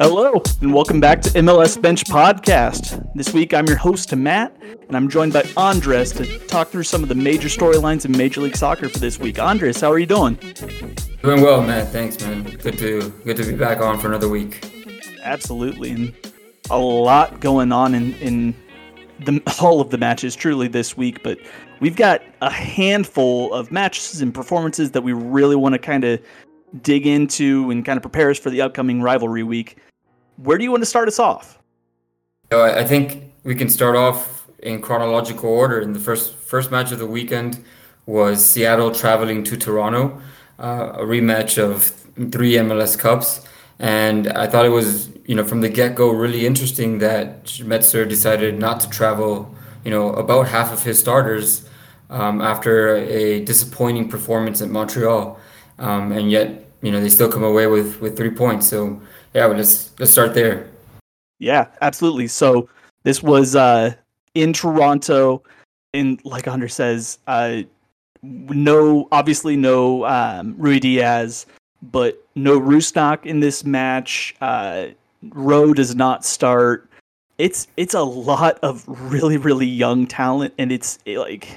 Hello, and welcome back to MLS Bench Podcast. This week I'm your host, Matt, and I'm joined by Andres to talk through some of the major storylines in Major League Soccer for this week. Andres, how are you doing? Doing well, Matt. Thanks, man. Good to good to be back on for another week. Absolutely, and a lot going on in in the all of the matches truly this week, but we've got a handful of matches and performances that we really want to kind of dig into and kind of prepare us for the upcoming rivalry week. Where do you want to start us off? So I think we can start off in chronological order. And the first first match of the weekend was Seattle traveling to Toronto, uh, a rematch of three MLS Cups. And I thought it was, you know, from the get go, really interesting that Schmetzer decided not to travel, you know, about half of his starters um, after a disappointing performance at Montreal. Um, and yet, you know, they still come away with, with three points. So yeah, well, let's let's start there. Yeah, absolutely. So this was uh, in Toronto, and like Hunter says, uh, no, obviously no um, Ruidíaz, but no Rusnak in this match. Uh, Rowe does not start. It's it's a lot of really really young talent, and it's like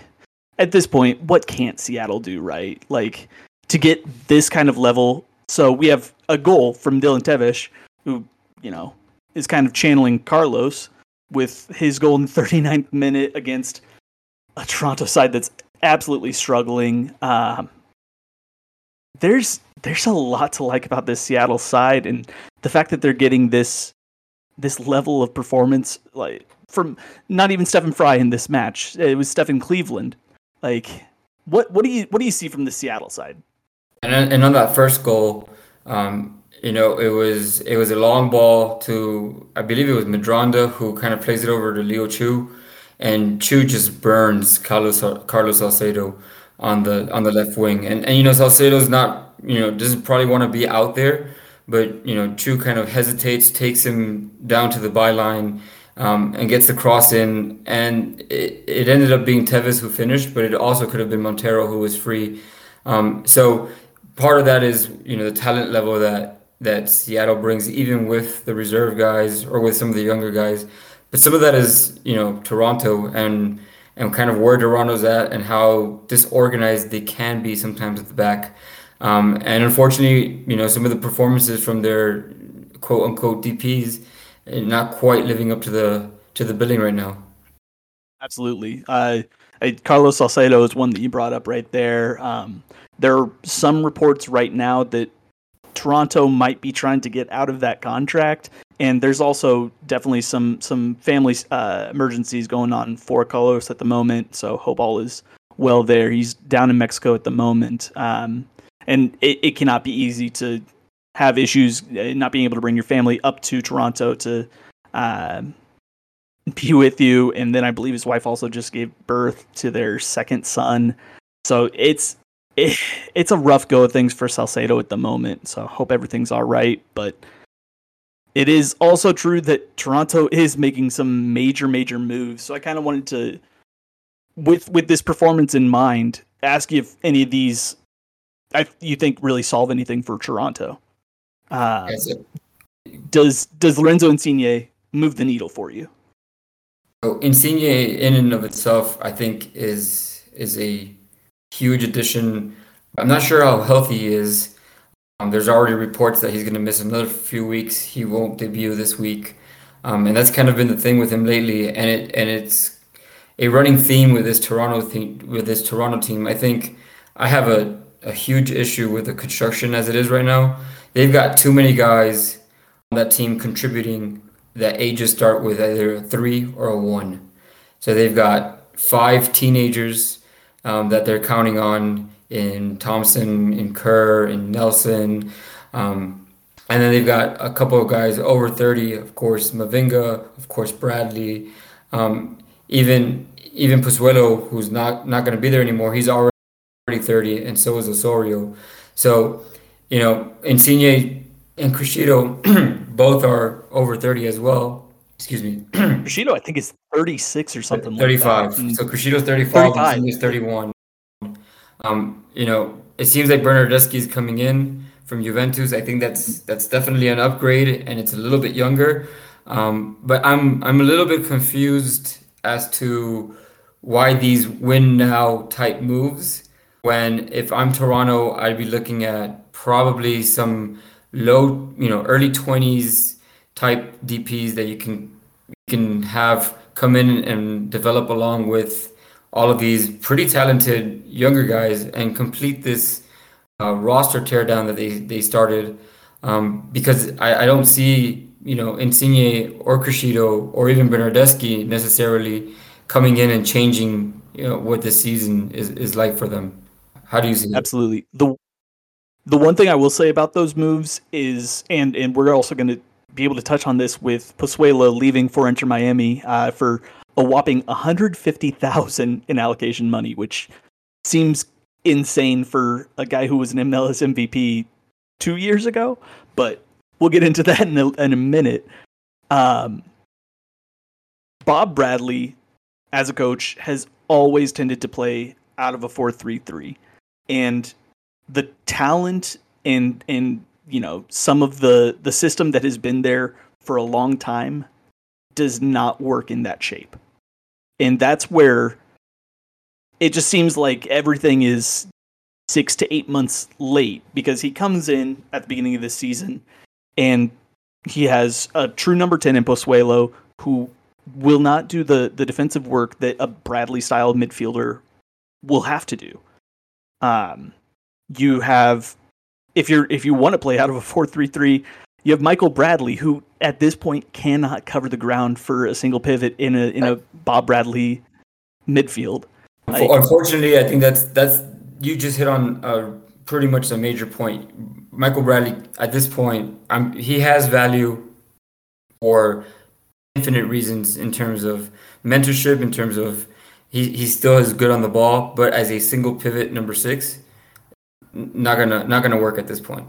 at this point, what can't Seattle do right? Like to get this kind of level so we have a goal from Dylan Teves, who, you know, is kind of channeling Carlos with his goal in the 39th minute against a Toronto side that's absolutely struggling. Um, there's there's a lot to like about this Seattle side, and the fact that they're getting this this level of performance, like from not even Stefan Frei in this match, it was Stefan Cleveland. Like, what what do you what do you see from the Seattle side? And and on that first goal, um, you know, it was it was a long ball to I believe it was Medranda who kind of plays it over to Leo Chu, and Chu just burns Carlos Carlos Salcedo on the on the left wing, and and you know Salcedo's not you know doesn't probably want to be out there, but you know Chu kind of hesitates, takes him down to the byline. Um, and gets the cross in, and it, it ended up being Teves who finished, but it also could have been Montero who was free. Um, so part of that is you know the talent level that that Seattle brings, even with the reserve guys or with some of the younger guys. But some of that is you know Toronto and and kind of where Toronto's at and how disorganized they can be sometimes at the back. Um, and unfortunately, you know some of the performances from their quote unquote DPS not quite living up to the to the billing right now. Absolutely. Uh, Carlos Salcedo is one that you brought up right there. Um, there are some reports right now that Toronto might be trying to get out of that contract, and there's also definitely some some family uh, emergencies going on for Carlos at the moment. So hope all is well there. He's down in Mexico at the moment, um, and it, it cannot be easy to have issues uh, not being able to bring your family up to Toronto to uh, be with you. And then I believe his wife also just gave birth to their second son. So it's it, it's a rough go of things for Salcedo at the moment. So I hope everything's all right. But it is also true that Toronto is making some major, major moves. So I kind of wanted to, with with this performance in mind, ask you if any of these, I, you think, really solve anything for Toronto. Uh, does does Lorenzo Insigne move the needle for you? So Insigne, in and of itself, I think is is a huge addition. I'm not sure how healthy he is. Um, there's already reports that he's going to miss another few weeks. He won't debut this week, um, and that's kind of been the thing with him lately. And it and it's a running theme with this Toronto theme, with this Toronto team. I think I have a, a huge issue with the construction as it is right now. They've got too many guys on that team contributing that ages start with either a three or a one. So they've got five teenagers um, that they're counting on in Thompson, in Kerr, in Nelson. Um, and then they've got a couple of guys over 30, of course, Mavinga, of course, Bradley, um, even even Pozuelo, who's not, not going to be there anymore, he's already 30, and so is Osorio. So, you know, Insigne and Criscito both are over 30 as well. Excuse me. Criscito, I think, is 36 or something 35. Like so Criscito's 35, 35. Insigne's 31. Um, you know, it seems like Bernardeschi is coming in from Juventus. I think that's that's definitely an upgrade, and it's a little bit younger. Um, but I'm I'm a little bit confused as to why these win now type moves. When if I'm Toronto, I'd be looking at probably some low, you know, early twenties type DPS that you can you can have come in and develop along with all of these pretty talented younger guys and complete this uh, roster teardown that they they started. Um, because I, I don't see you know Insigne or Criscito or even Bernardeschi necessarily coming in and changing you know what this season is, is like for them. How do you see? Absolutely. The the one thing I will say about those moves is and and we're also going to be able to touch on this with Pozuelo leaving for Inter Miami uh, for a whopping 150,000 in allocation money, which seems insane for a guy who was an MLS MVP two years ago. But we'll get into that in a, in a minute. Um, Bob Bradley, as a coach, has always tended to play out of a 4 3 3. And the talent and, and you know, some of the, the system that has been there for a long time does not work in that shape and that's where it just seems like everything is six to eight months late because he comes in at the beginning of this season and he has a true number 10 in Pozuelo who will not do the, the defensive work that a Bradley style midfielder will have to do. Um, you have if you're if you want to play out of a 4-3-3 you have Michael Bradley, who at this point cannot cover the ground for a single pivot in a in a Bob Bradley midfield. Like, Unfortunately, I think that's that's you just hit on uh, pretty much a major point. Michael Bradley, at this point, I'm, he has value for infinite reasons in terms of mentorship, in terms of he, he still is good on the ball, but as a single pivot number six, not gonna not gonna work at this point.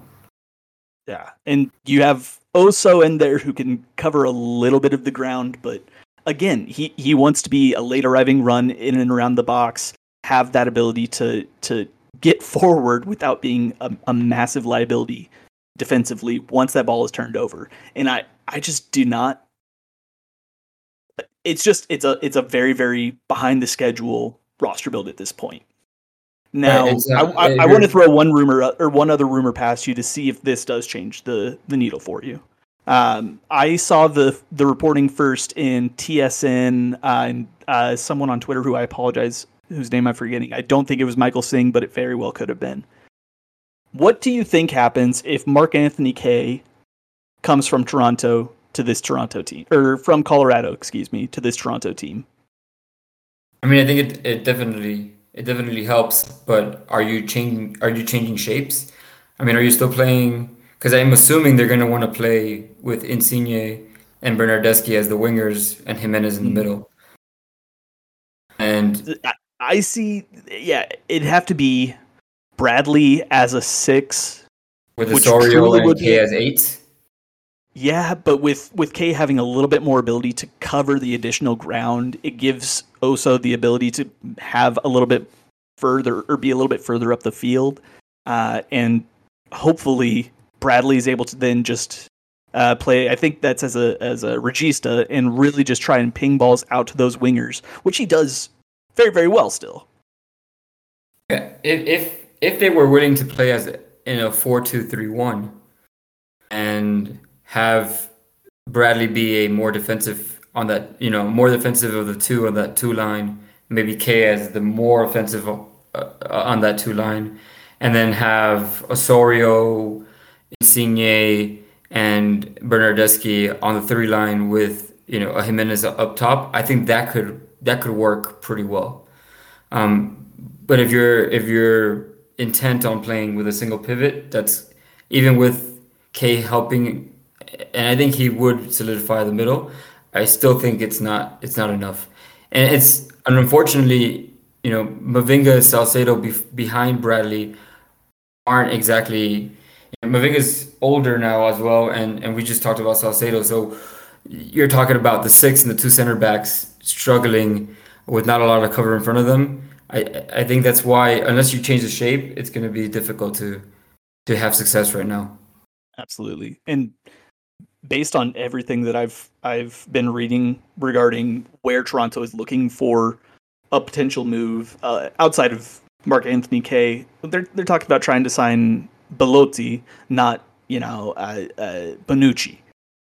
Yeah, and you have Oso in there who can cover a little bit of the ground, but again, he he wants to be a late arriving run in and around the box, have that ability to to get forward without being a, a massive liability defensively once that ball is turned over. And I I just do not it's just it's a it's a very very behind the schedule roster build at this point. Now, I, I, I want to throw one rumor uh, or one other rumor past you to see if this does change the the needle for you. Um, I saw the the reporting first in TSN uh, and uh, someone on Twitter who I apologize whose name I'm forgetting. I don't think it was Michael Singh, but it very well could have been. What do you think happens if Mark Anthony Kaye comes from Toronto to this Toronto team, or from Colorado, excuse me, to this Toronto team? I mean, I think it, it definitely it definitely helps. But are you changing? Are you changing shapes? I mean, are you still playing? Because I'm assuming they're going to want to play with Insigne and Bernardeschi as the wingers and Jimenez in the hmm. middle. And I see, yeah, it'd have to be Bradley as a six, with Osorio and Kaye as eight. Yeah, but with with Kaye having a little bit more ability to cover the additional ground, it gives Oso the ability to have a little bit further or be a little bit further up the field, uh, and hopefully Bradley is able to then just uh, play. I think that's as a as a regista and really just try and ping balls out to those wingers, which he does very very well still. Yeah, if if if they were willing to play as in a four two three one, and have Bradley be a more defensive on that, you know, more defensive of the two on that two line. Maybe Kaye as the more offensive uh, on that two line, and then have Osorio, Insigne, and Bernardeschi on the three line with you know a Giménez up top. I think that could that could work pretty well. Um, but if you're if you're intent on playing with a single pivot, that's even with Kaye helping and I think he would solidify the middle. I still think it's not it's not enough, and it's and unfortunately, you know, Mavinga, and Salcedo be, behind Bradley aren't exactly. You know, Mavinga's older now as well, and and we just talked about Salcedo, so you're talking about the six and the two center backs struggling with not a lot of cover in front of them. I I think that's why unless you change the shape, it's going to be difficult to to have success right now. Absolutely, and based on everything that I've I've been reading regarding where Toronto is looking for a potential move uh, outside of Mark Anthony Kaye, they're they're talking about trying to sign Belotti, not you know uh, uh, Bonucci.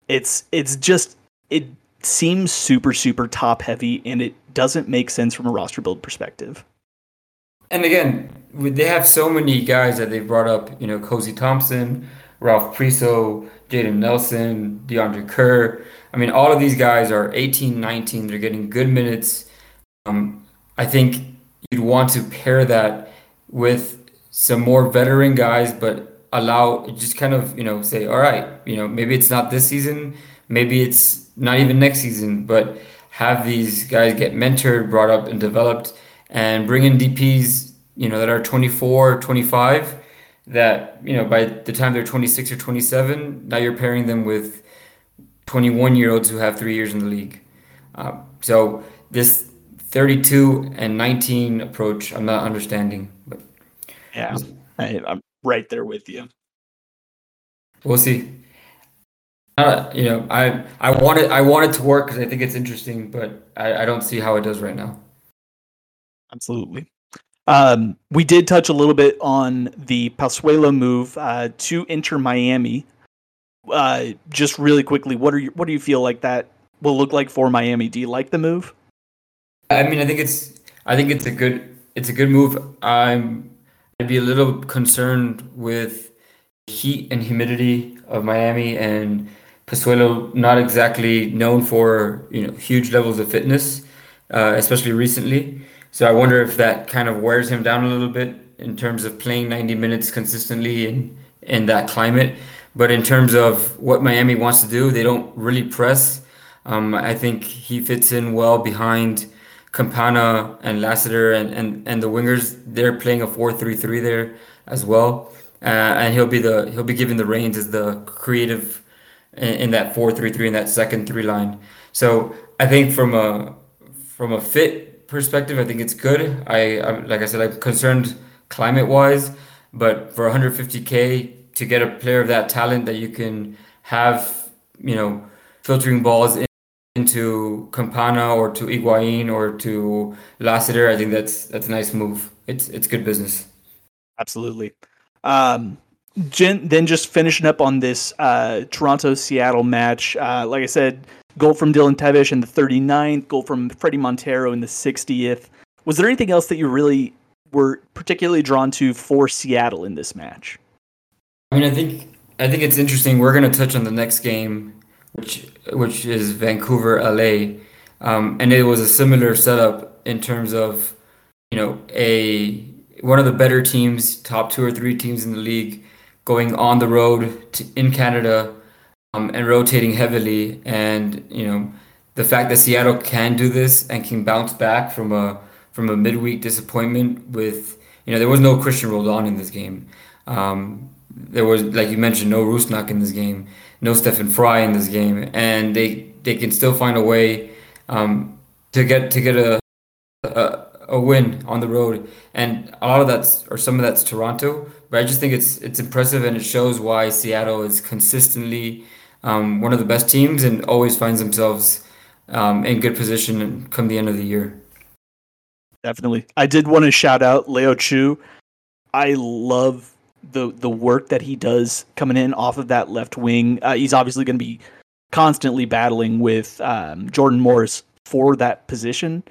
It's it's just it seems super super top heavy, and it doesn't make sense from a roster build perspective. And again, they have so many guys that they've brought up. You know, Kosi Thompson, Ralph Priso, Jayden Nelson, DeAndre Kerr. I mean, all of these guys are 18, 19. They're getting good minutes. Um, I think you'd want to pair that with some more veteran guys, but allow just kind of you know say, all right, you know, maybe it's not this season, maybe it's not even next season, but have these guys get mentored, brought up, and developed, and bring in DPS, you know, that are 24, 25 that you know by the time they're 26 or 27 now you're pairing them with 21 year olds who have three years in the league. Um, so this 32 and 19 approach i'm not understanding but yeah. I, i'm right there with you. We'll see. Uh, you know i i want it i want it to work because i think it's interesting but I, I don't see how it does right now. Absolutely um, we did touch a little bit on the Pozuelo move uh, to Inter Miami. Uh, just really quickly, what are you, what do you feel like that will look like for Miami? Do you like the move? I mean, I think it's I think it's a good it's a good move. I'm I'd be a little concerned with heat and humidity of Miami and Pozuelo not exactly known for you know huge levels of fitness, uh, especially recently. So I wonder if that kind of wears him down a little bit in terms of playing 90 minutes consistently in, in that climate. But in terms of what Miami wants to do, they don't really press. Um, I think he fits in well behind Campana and Lassiter and, and, and the wingers. They're playing a 4-3-3 there as well. Uh, and he'll be the he'll be giving the reins as the creative in, in that 4-3-3 in that second three line. So I think from a from a fit perspective, I think it's good. I, I like I said, I'm concerned climate wise, but for 150k to get a player of that talent that you can have, you know, filtering balls in, into Campana or to Higuaín or to Lassiter, I think that's that's a nice move. It's it's good business. Absolutely. Um, then just finishing up on this uh, Toronto Seattle match. Uh, like I said, goal from Dylan Teves in the 39th, goal from Fredy Montero in the 60th. Was there anything else that you really were particularly drawn to for Seattle in this match? I mean, I think I think it's interesting. We're going to touch on the next game, which which is Vancouver LA, um, and it was a similar setup in terms of you know a one of the better teams, top two or three teams in the league, going on the road to, in Canada um, and rotating heavily. And you know, the fact that Seattle can do this and can bounce back from a from a midweek disappointment with you know there was no Cristian Roldan in this game. Um, there was like you mentioned no Rusnak in this game, no Stefan Frei in this game, and they they can still find a way um, to get to get a, a a win on the road, and a lot of that's or some of that's Toronto. But I just think it's it's impressive, and it shows why Seattle is consistently um, one of the best teams and always finds themselves um, in good position come the end of the year. Definitely. I did want to shout out Leo Chu. I love the the work that he does coming in off of that left wing. Uh, he's obviously going to be constantly battling with um, Jordan Morris for that position,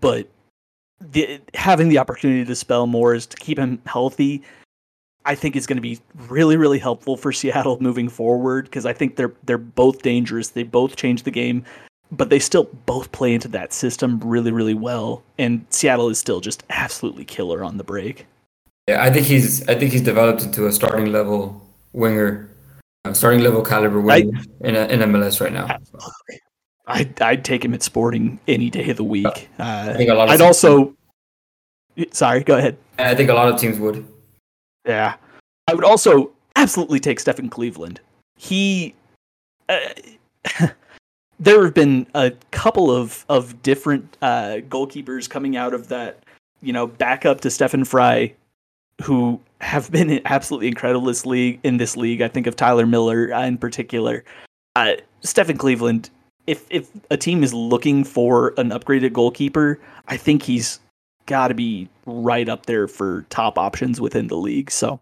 but the, having the opportunity to spell Morris to keep him healthy I think is going to be really, really helpful for Seattle moving forward because I think they're they're both dangerous. They both change the game, but they still both play into that system really, really well. And Seattle is still just absolutely killer on the break. Yeah, I think he's I think he's developed into a starting level winger, starting level caliber winger I, in a, in MLS right now. Absolutely. I'd, I'd take him at Sporting any day of the week. Uh, I think a lot. I'd also. Sorry, go ahead. I think a lot of teams would. Yeah. I would also absolutely take Stefan Cleveland. He. Uh, there have been a couple of, of different uh, goalkeepers coming out of that you know, back up to Stefan Frei, who have been absolutely incredible this league in this league. I think of Tyler Miller uh, in particular. Uh, Cleveland, if if a team is looking for an upgraded goalkeeper, I think he's got to be right up there for top options within the league. So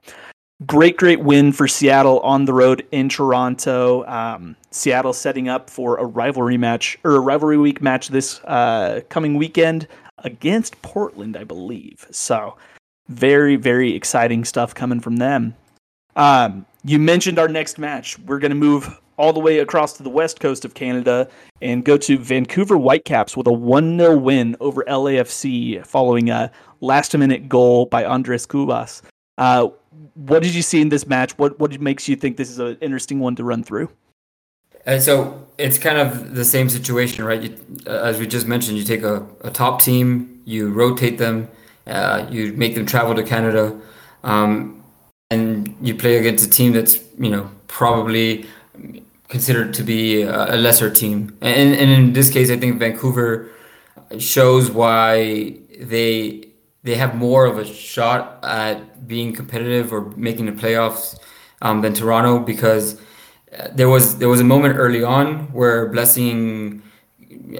great, great win for Seattle on the road in Toronto. Um, Seattle setting up for a rivalry match or a rivalry week match this uh, coming weekend against Portland, I believe. So very, very exciting stuff coming from them. Um, you mentioned our next match. We're going to move all the way across to the west coast of Canada and go to Vancouver Whitecaps with a 1 0 win over LAFC following a last minute goal by Andres Cubas. Uh, what did you see in this match? What what makes you think this is an interesting one to run through? And so it's kind of the same situation, right? You, uh, as we just mentioned, you take a, a top team, you rotate them, uh, you make them travel to Canada, um, and you play against a team that's you know probably considered to be a lesser team. And, and in this case, I think Vancouver shows why they they have more of a shot at being competitive or making the playoffs um, than Toronto because uh, there was there was a moment early on where Blessing,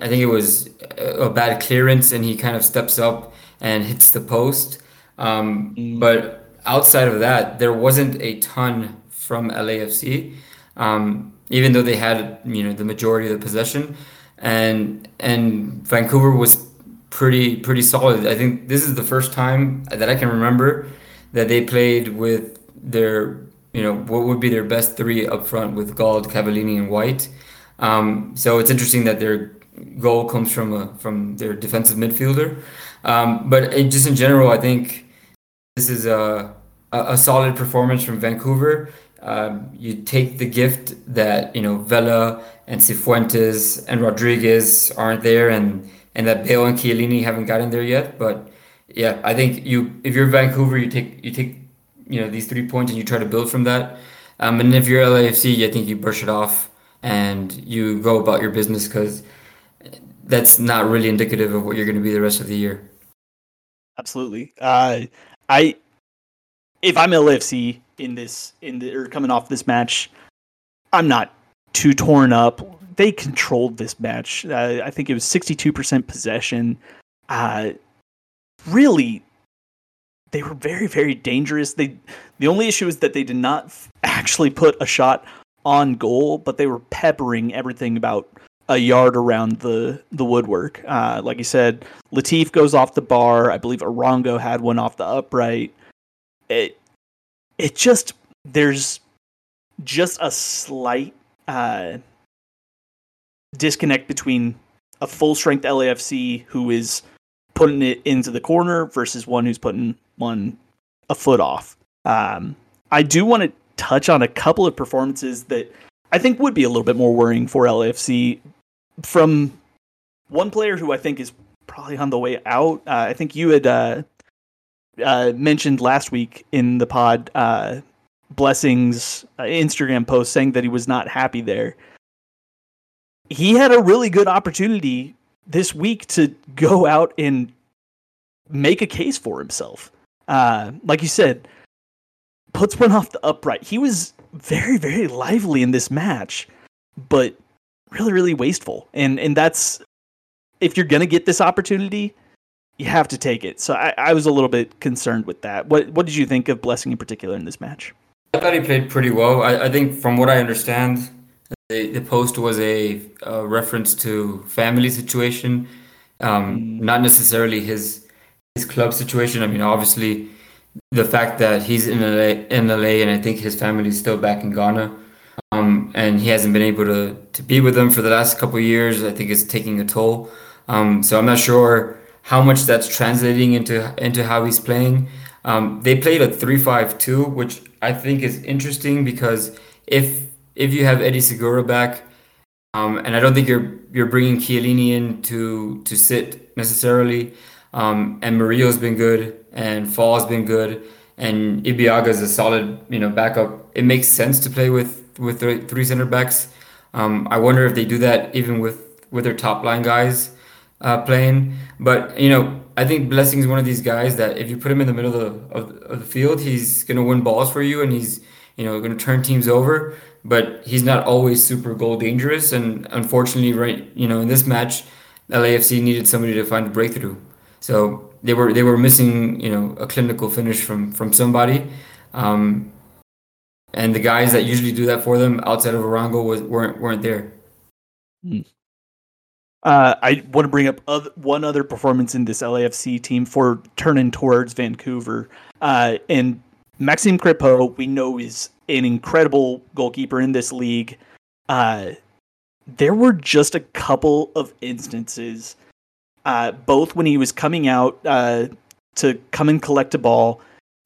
I think it was a bad clearance and he kind of steps up and hits the post. Um, mm. But outside of that, there wasn't a ton from LAFC. Um, even though they had you know the majority of the possession, and and Vancouver was pretty pretty solid. I think this is the first time that I can remember that they played with their you know what would be their best three up front with Gauld, Cavallini, and White. Um, so it's interesting that their goal comes from a, from their defensive midfielder. Um, but it, just in general, I think this is a, a solid performance from Vancouver um, you take the gift that you know Vela and Cifuentes and Rodriguez aren't there, and and that Bale and Chiellini haven't gotten there yet. But yeah, I think you if you're Vancouver, you take you take you know these three points and you try to build from that. Um, and if you're LAFC, I think you brush it off and you go about your business because that's not really indicative of what you're going to be the rest of the year. Absolutely. Uh, I if I'm LAFC, in this in the or coming off this match. I'm not too torn up. They controlled this match. Uh, I think it was 62% possession. Uh, really, they were very very dangerous. They the only issue is that they did not f- actually put a shot on goal, but they were peppering everything about a yard around the the woodwork. Uh, like you said, Latif goes off the bar. I believe Arango had one off the upright. It it just there's just a slight uh, disconnect between a full strength LAFC who is putting it into the corner versus one who's putting one a foot off. Um, I do want to touch on a couple of performances that I think would be a little bit more worrying for LAFC from one player who I think is probably on the way out. Uh, I think you had uh, uh, mentioned last week in the pod uh, Blessing's uh, Instagram post saying that he was not happy there. He had a really good opportunity this week to go out and make a case for himself. Uh, like you said, puts one off the upright. He was very, very lively in this match, but really, really wasteful. And and that's if you're gonna get this opportunity, you have to take it. So I, I was a little bit concerned with that. What what did you think of Blessing in particular in this match? I thought he played pretty well. I, I think from what I understand, the, the post was a, a reference to family situation, um, mm. not necessarily his his club situation. I mean, obviously, the fact that he's in LA, in LA and I think his family is still back in Ghana, um, and he hasn't been able to to be with them for the last couple of years. I think it's taking a toll. Um, so I'm not sure how much that's translating into into how he's playing. Um, they played a three-five-two, which I think is interesting because if if you have Eddie Segura back, um, and I don't think you're you're bringing Chiellini in to to sit necessarily, um, and Murillo's been good, and Fall's been good, and Ibeagha is a solid you know backup. It makes sense to play with with three center backs. Um, I wonder if they do that even with with their top line guys uh, playing. But you know, I think Blessing is one of these guys that if you put him in the middle of the, of, of the field, he's going to win balls for you and he's, you know, going to turn teams over. But he's not always super goal dangerous. And unfortunately, right, you know, in this match, LAFC needed somebody to find a breakthrough. So they were they were missing, you know, a clinical finish from from somebody. Um, and the guys that usually do that for them outside of Arango was weren't weren't there. Hmm. Uh, I want to bring up other, one other performance in this LAFC team for turning towards Vancouver. Uh, and Maxime Crépeau, we know, is an incredible goalkeeper in this league. Uh, there were just a couple of instances, uh, both when he was coming out uh, to come and collect a ball,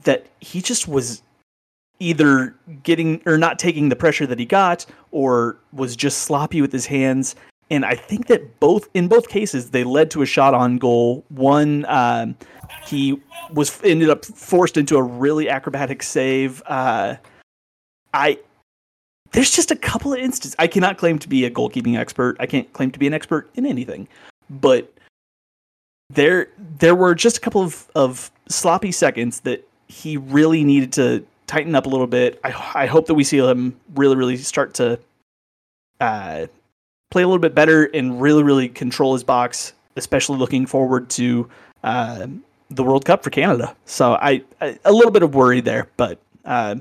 that he just was either getting or not taking the pressure that he got or was just sloppy with his hands and I think that both in both cases they led to a shot on goal. One, um, he was ended up forced into a really acrobatic save. Uh, I there's just a couple of instances. I cannot claim to be a goalkeeping expert. I can't claim to be an expert in anything, but there there were just a couple of, of sloppy seconds that he really needed to tighten up a little bit. I, I hope that we see him really really start to uh, play a little bit better and really, really control his box, especially looking forward to uh, the World Cup for Canada. So I, I, a little bit of worry there, but uh,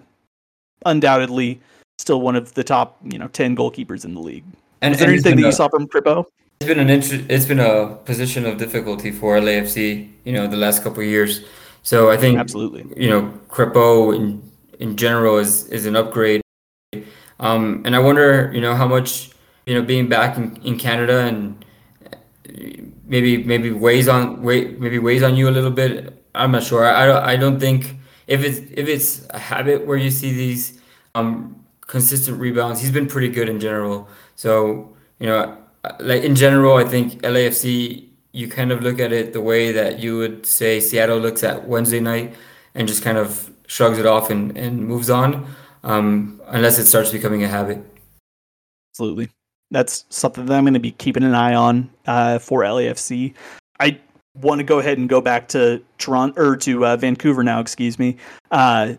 undoubtedly still one of the top you know ten goalkeepers in the league. And is there anything that you saw from Crépeau? It's been an inter- it's been a position of difficulty for LAFC, you know, the last couple of years. So I think absolutely, you know, Crépeau in in general is is an upgrade. Um, and I wonder, you know, how much you know, being back in, in Canada and maybe maybe weighs on maybe weighs on you a little bit. I'm not sure. I, I, I don't think if it's if it's a habit where you see these um, consistent rebounds, he's been pretty good in general. So you know, like in general, I think LAFC you kind of look at it the way that you would say Seattle looks at Wednesday night and just kind of shrugs it off and, and moves on, um, unless it starts becoming a habit. Absolutely that's something that I'm going to be keeping an eye on uh, for LAFC. I want to go ahead and go back to Toronto or to uh, Vancouver now. Excuse me. Uh,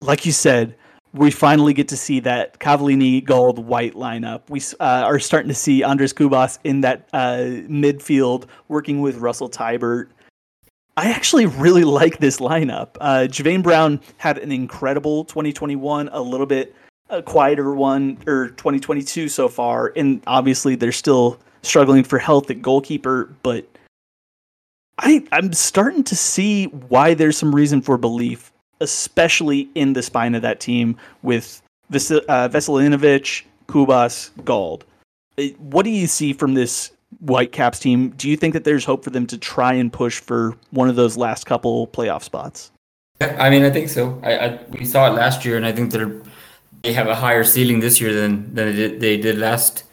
like you said, we finally get to see that Cavallini Gauld White lineup. We uh, are starting to see Andres Cubas in that uh, midfield working with Russell Teibert. I actually really like this lineup. Uh, Javain Brown had an incredible 2021, a little bit a quieter one or 2022 so far, and obviously they're still struggling for health at goalkeeper. But I I'm starting to see why there's some reason for belief, especially in the spine of that team with Ves- uh, Veselinovic, Cubas, Gauld. Uh, what do you see from this Whitecaps team? Do you think that there's hope for them to try and push for one of those last couple playoff spots? I mean, I think so. I, I we saw it last year, and I think they're they have a higher ceiling this year than than they did, they did last.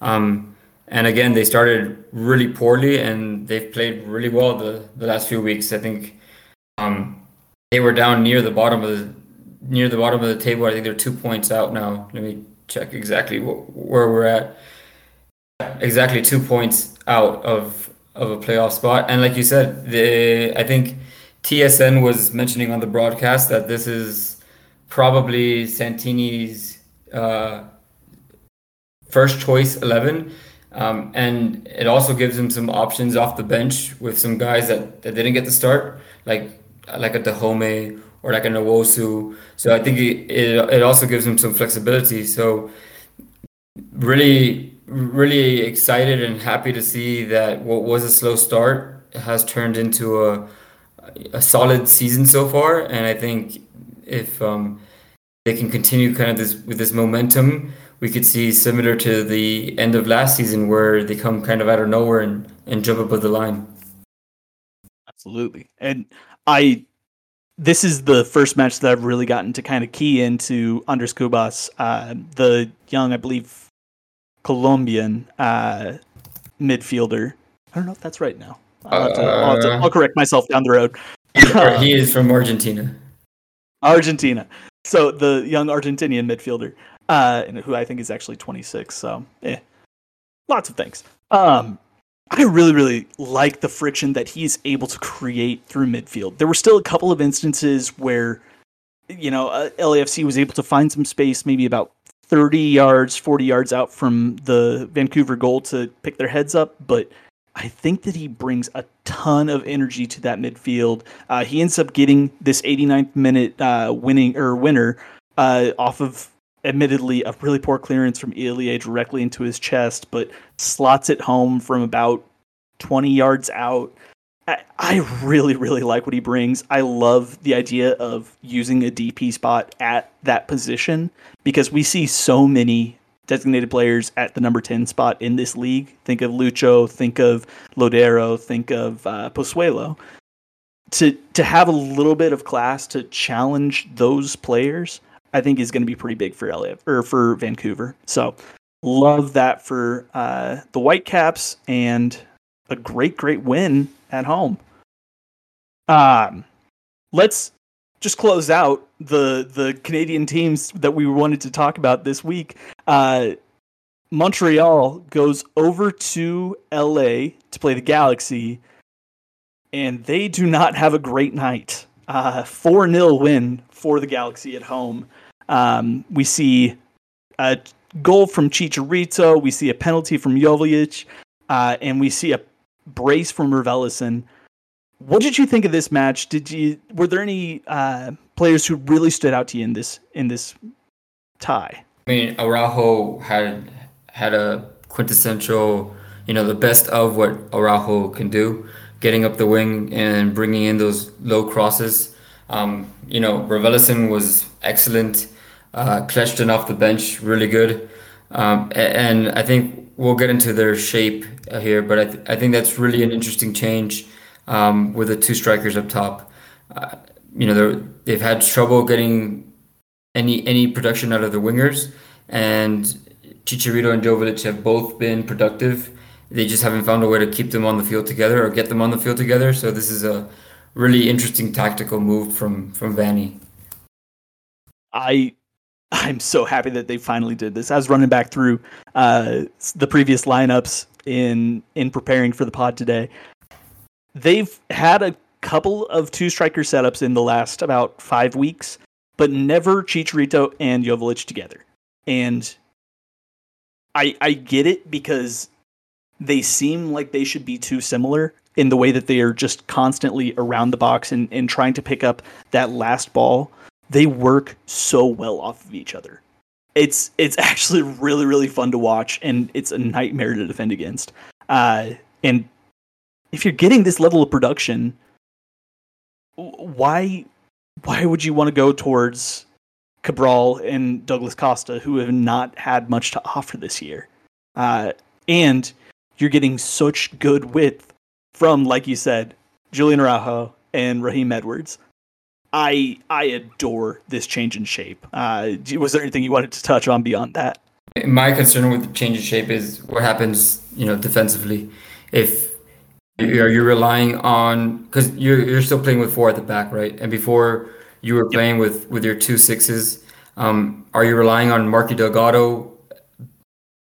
Um, and again, they started really poorly, and they've played really well the, the last few weeks. I think um, they were down near the bottom of the near the bottom of the table. I think they're two points out now. Let me check exactly where we're at. Exactly two points out of of a playoff spot. And like you said, the I think TSN was mentioning on the broadcast that this is probably Sartini's uh, first choice 11. Um, and it also gives him some options off the bench with some guys that, that didn't get to start, like like a Dajome or like a Nwosu. So I think it, it, it also gives him some flexibility. So really, really excited and happy to see that what was a slow start has turned into a, a solid season so far. And I think if um, they can continue kind of this with this momentum, we could see similar to the end of last season where they come kind of out of nowhere and, and jump above the line. Absolutely. And I this is the first match that I've really gotten to kind of key into Andres Cubas, uh, the young, I believe, Colombian uh, midfielder. I don't know if that's right now. I'll, to, I'll, to, uh, I'll correct myself down the road. he is from Argentina. Argentina. So the young Argentinian midfielder, uh, who I think is actually 26. So, eh, lots of things. Um, I really, really like the friction that he's able to create through midfield. There were still a couple of instances where, you know, uh, LAFC was able to find some space, maybe about 30 yards, 40 yards out from the Vancouver goal to pick their heads up. But I think that he brings a ton of energy to that midfield. Uh, he ends up getting this 89th minute uh, winning or winner uh, off of admittedly a really poor clearance from Ilie directly into his chest, but slots it home from about 20 yards out. I, I really, really like what he brings. I love the idea of using a DP spot at that position because we see so many designated players at the number 10 spot in this league. Think of Lucho, think of Lodeiro, think of uh, Pozuelo. To, to have a little bit of class to challenge those players I think is going to be pretty big for LA or for Vancouver. So love that for uh, the Whitecaps and a great, great win at home. Um, let's just close out the the Canadian teams that we wanted to talk about this week. Uh, Montreal goes over to LA to play the Galaxy, and they do not have a great night. Uh, 4 0 win for the Galaxy at home. Um, we see a goal from Chicharito. We see a penalty from Joveljic. Uh, and we see a brace from Raveloson. What did you think of this match? Did you were there any uh, players who really stood out to you in this in this tie? I mean, Araujo had had a quintessential, you know, the best of what Araujo can do, getting up the wing and bringing in those low crosses. Um, you know, Raveloson was excellent. Uh, off the bench, really good. Um, and I think we'll get into their shape here, but I, th- I think that's really an interesting change um, with the two strikers up top. Uh, you know, they've had trouble getting any any production out of the wingers, and Chicharito and Joveljic have both been productive. They just haven't found a way to keep them on the field together or get them on the field together. So this is a really interesting tactical move from from Vanney. I I'm so happy that they finally did this. I was running back through uh, the previous lineups in in preparing for the pod today. They've had a couple of two striker setups in the last about five weeks, but never Chicharito and Joveljic together. And I I get it because they seem like they should be too similar in the way that they are just constantly around the box and, and trying to pick up that last ball they work so well off of each other. It's it's actually really really fun to watch, and it's a nightmare to defend against. Uh, and if you're getting this level of production, why why would you want to go towards Cabral and Douglas Costa, who have not had much to offer this year? Uh, and you're getting such good width from, like you said, Julian Araujo and Raheem Edwards. I I adore this change in shape. Uh, was there anything you wanted to touch on beyond that? My concern with the change in shape is what happens, you know, defensively. If you're, you're relying on because you're you're still playing with four at the back, right? And before you were playing with with your two sixes, um, are you relying on Marky Delgado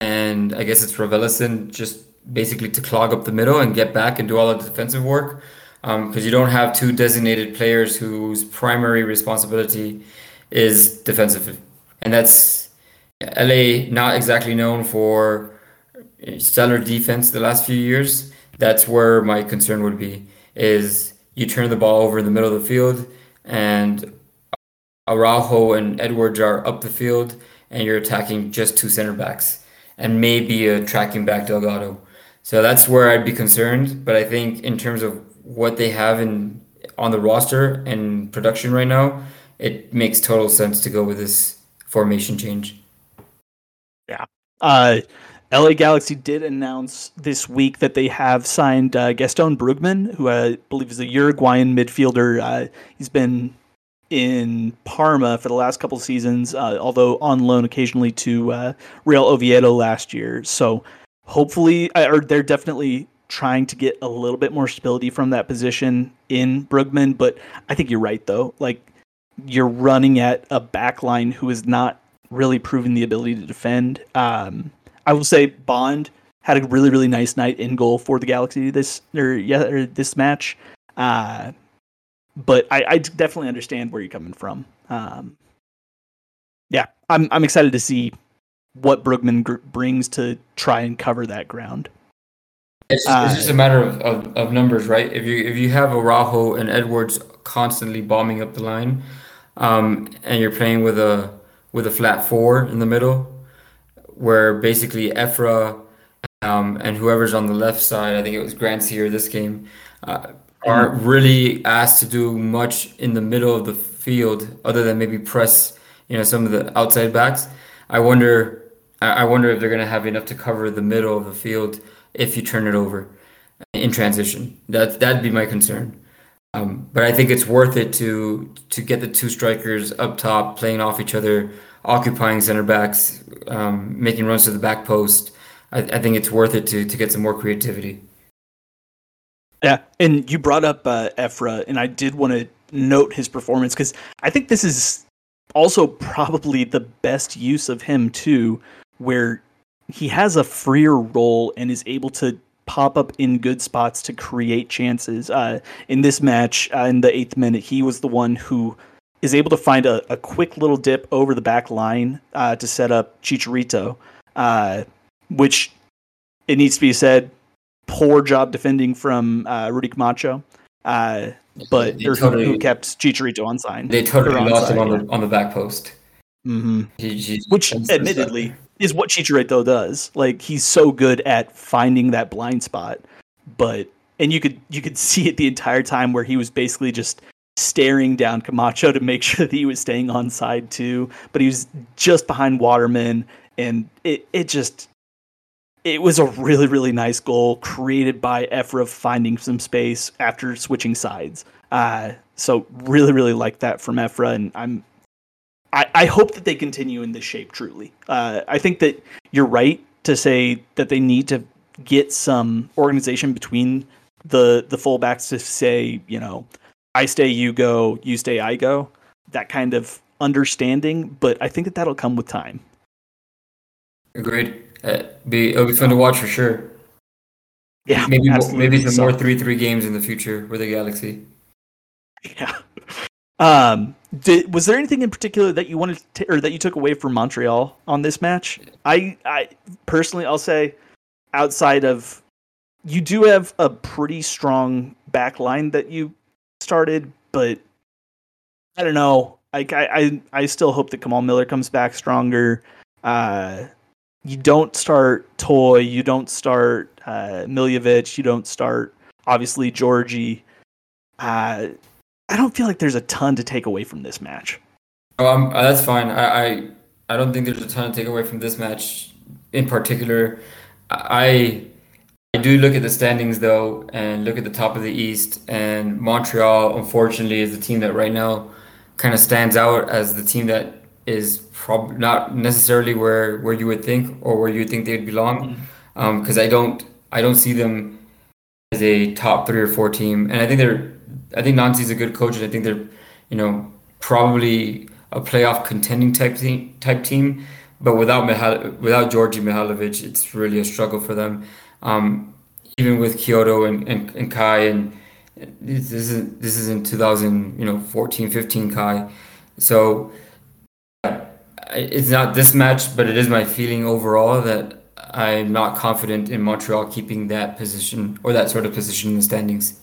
and I guess it's Raveloson just basically to clog up the middle and get back and do all the defensive work? because um, you don't have two designated players whose primary responsibility is defensive, and that's LA not exactly known for stellar defense the last few years. That's where my concern would be: is you turn the ball over in the middle of the field, and Araujo and Edwards are up the field, and you're attacking just two center backs and maybe a tracking back Delgado. So that's where I'd be concerned. But I think in terms of what they have in on the roster and production right now, it makes total sense to go with this formation change. Yeah. Uh, LA Galaxy did announce this week that they have signed uh, Gaston Brugman, who I believe is a Uruguayan midfielder. Uh, he's been in Parma for the last couple of seasons, uh, although on loan occasionally to uh, Real Oviedo last year. So hopefully, or they're definitely trying to get a little bit more stability from that position in Brugman. But I think you're right, though. Like, you're running at a backline who is not really proving the ability to defend. Um, I will say Bond had a really really nice night in goal for the Galaxy this or yeah or this match. Uh, but I, I definitely understand where you're coming from. Um, yeah, I'm I'm excited to see what Brugman gr- brings to try and cover that ground. It's uh, it's just a matter of, of, of, numbers, right? If you if you have Araujo and Edwards constantly bombing up the line, um, and you're playing with a with a flat four in the middle, where basically Efra um, and whoever's on the left side, I think it was Grant here this game, uh, aren't really asked to do much in the middle of the field other than maybe press, you know, some of the outside backs. I wonder, I wonder if they're going to have enough to cover the middle of the field if you turn it over in transition. That that'd be my concern. Um, but I think it's worth it to to get the two strikers up top playing off each other, occupying center backs, um, making runs to the back post. I, I think it's worth it to to get some more creativity. Yeah, and you brought up uh, Efra, and I did want to note his performance because I think this is also probably the best use of him too, where he has a freer role and is able to pop up in good spots to create chances. Uh, in this match, uh, in the eighth minute, he was the one who is able to find a, a quick little dip over the back line uh, to set up Chicharito, uh, which it needs to be said poor job defending from uh, Rudy Camacho. Uh, but they totally, who, kept Chicharito on sign. They totally lost him on the on the back post. Mm-hmm. He, he, Which, admittedly, is what Chicharito does. Like he's so good at finding that blind spot, but and you could you could see it the entire time where he was basically just staring down Camacho to make sure that he was staying on side too. But he was just behind Waterman, and it it just it was a really really nice goal created by Efra finding some space after switching sides. Uh, so really really like that from Efra, and I'm I, hope that they continue in this shape. Truly, uh, I think that you're right to say that they need to get some organization between the the fullbacks to say you know I stay, you go, you stay, I go. That kind of understanding, but I think that that'll come with time. Agreed. Uh, be it'll be fun to watch for sure. Yeah, maybe maybe some so, more three three games in the future with the Galaxy. Yeah. Um. Did, was there anything in particular that you wanted to, or that you took away from Montreal on this match? I I personally I'll say outside of you do have a pretty strong back line that you started, but I don't know. I, I, I still hope that Kamal Miller comes back stronger. Uh, you don't start Toye, you don't start uh, Miljevic, you don't start obviously Djordje. Uh, I don't feel like there's a ton to take away from this match. Oh, um, that's fine. I, I I don't think there's a ton to take away from this match in particular. I I do look at the standings though, and look at the top of the East, and Montreal, unfortunately, is the team that right now kind of stands out as the team that is probably not necessarily where where you would think or where you think they'd belong, because mm-hmm. um, I don't I don't see them as a top three or four team, and I think they're I think Nancy's a good coach, and I think they're you know probably a playoff contending type team type team, but without Mihal- without Djordje Mihailovic, it's really a struggle for them. Um, even with Quioto and, and, and Kei and this is this is in 2000 you know 14 15 Kei. So it's not this match but it is my feeling overall that I'm not confident in Montreal keeping that position or that sort of position in the standings.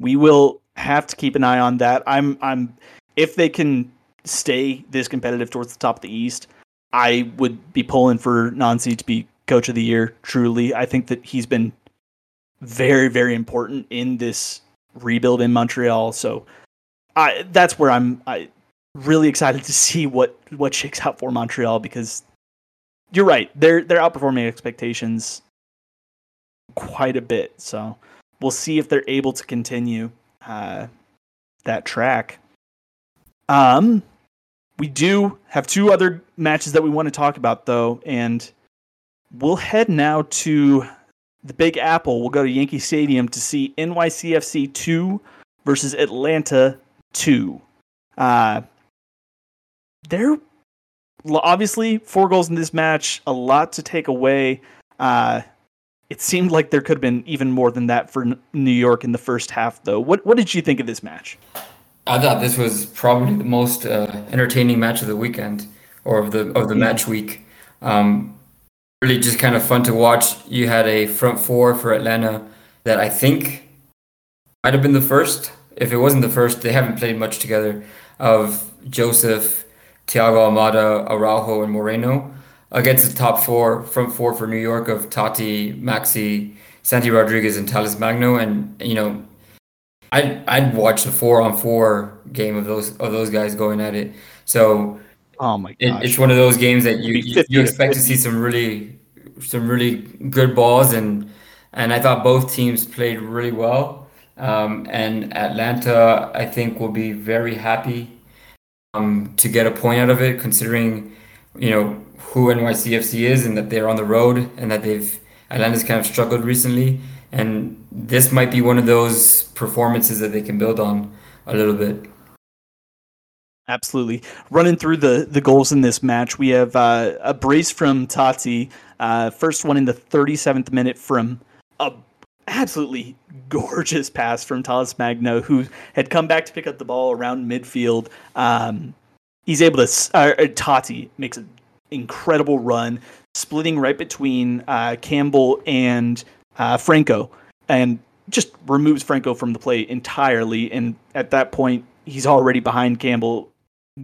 We will have to keep an eye on that. I'm I'm if they can stay this competitive towards the top of the East I would be pulling for Nancy to be coach of the year. Truly, I think that he's been very, very important in this rebuild in Montreal. So, I that's where I'm I really excited to see what what shakes out for Montreal because you're right they're they're outperforming expectations quite a bit. So we'll see if they're able to continue uh, that track. Um, we do have two other matches that we want to talk about though, and We'll head now to the Big Apple. We'll go to Yankee Stadium to see NYCFC 2 versus Atlanta 2. Uh, there obviously four goals in this match, a lot to take away. Uh, it seemed like there could have been even more than that for New York in the first half, though. What what did you think of this match? I thought this was probably the most uh, entertaining match of the weekend or of the of the yeah. match week. Um, really, just kind of fun to watch. You had a front four for Atlanta that I think might have been the first. If it wasn't the first, they haven't played much together. Of Josef, Thiago Almada, Araujo, and Moreno against the top four, front four for New York of Taty, Maxi, Santi Rodriguez, and Talles Magno. And you know, I'd I'd watch a four on four game of those of those guys going at it. So, oh my gosh. It, it's one of those games that you you, you expect to see some really some really good balls and and I thought both teams played really well. Um, and Atlanta, I think, will be very happy um, to get a point out of it, considering you know who NYCFC is and that they're on the road and that they've Atlanta's kind of struggled recently. And this might be one of those performances that they can build on a little bit. Absolutely. Running through the, the goals in this match, we have uh, a brace from Taty. Uh, first one in the 37th minute from a absolutely gorgeous pass from Talles Magno, who had come back to pick up the ball around midfield. Um, he's able to. Uh, Taty makes an incredible run, splitting right between uh, Campbell and uh, Franco, and just removes Franco from the play entirely. And at that point, he's already behind Campbell.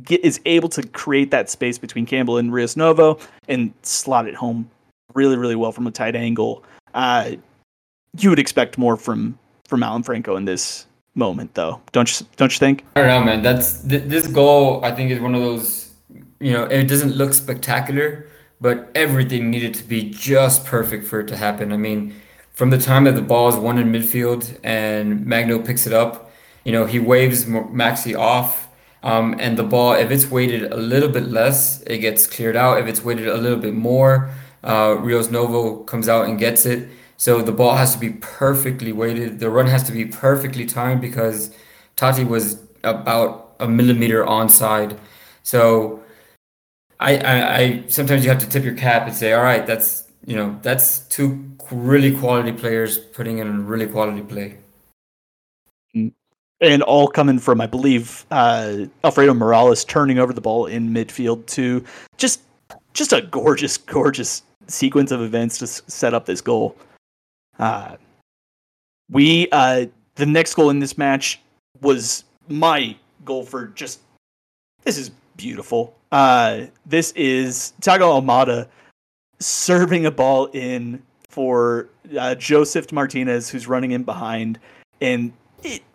Get, is able to create that space between Campbell and Rios Novo and slot it home really, really well from a tight angle. Uh, you would expect more from from Alan Franco in this moment, though, don't you? Don't you think? I don't know, man. That's th- this goal. I think is one of those. You know, it doesn't look spectacular, but everything needed to be just perfect for it to happen. I mean, from the time that the ball is won in midfield and Magno picks it up, you know, he waves Maxi off. Um, and the ball, if it's weighted a little bit less, it gets cleared out. If it's weighted a little bit more, uh, Rios Novo comes out and gets it. So the ball has to be perfectly weighted. The run has to be perfectly timed because Taty was about a millimeter onside. So I, I, I sometimes you have to tip your cap and say, all right, that's you know that's two really quality players putting in a really quality play. And all coming from, I believe, uh, Alfredo Morales turning over the ball in midfield to just just a gorgeous, gorgeous sequence of events to set up this goal. Uh, we uh, the next goal in this match was my goal for just this is beautiful. Uh, this is Thiago Almada serving a ball in for uh, Josef Martinez, who's running in behind, and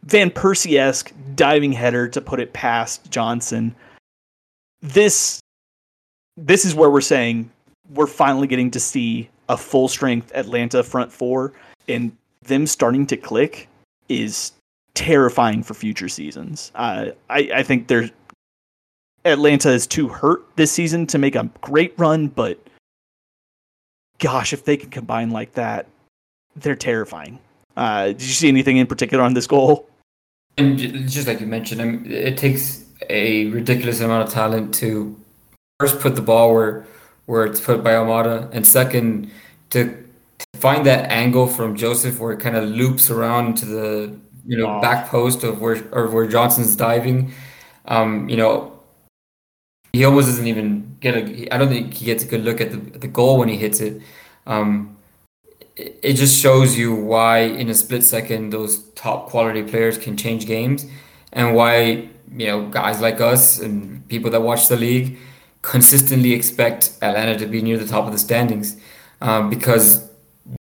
Van Persie esque diving header to put it past Johnson. This this is where we're saying we're finally getting to see a full strength Atlanta front four and them starting to click is terrifying for future seasons. Uh, I, I think there's Atlanta is too hurt this season to make a great run, but gosh, if they can combine like that, they're terrifying. Uh, did you see anything in particular on this goal? And just like you mentioned, I mean, it takes a ridiculous amount of talent to first put the ball where where it's put by Almada, and second to, to find that angle from Josef where it kind of loops around to the you know wow. back post of where or where Johnson's diving. Um, you know, he almost doesn't even get a. I don't think he gets a good look at the the goal when he hits it. Um, it, just shows you why in a split second those top quality players can change games, and why you know guys like us and people that watch the league consistently expect Atlanta to be near the top of the standings um, because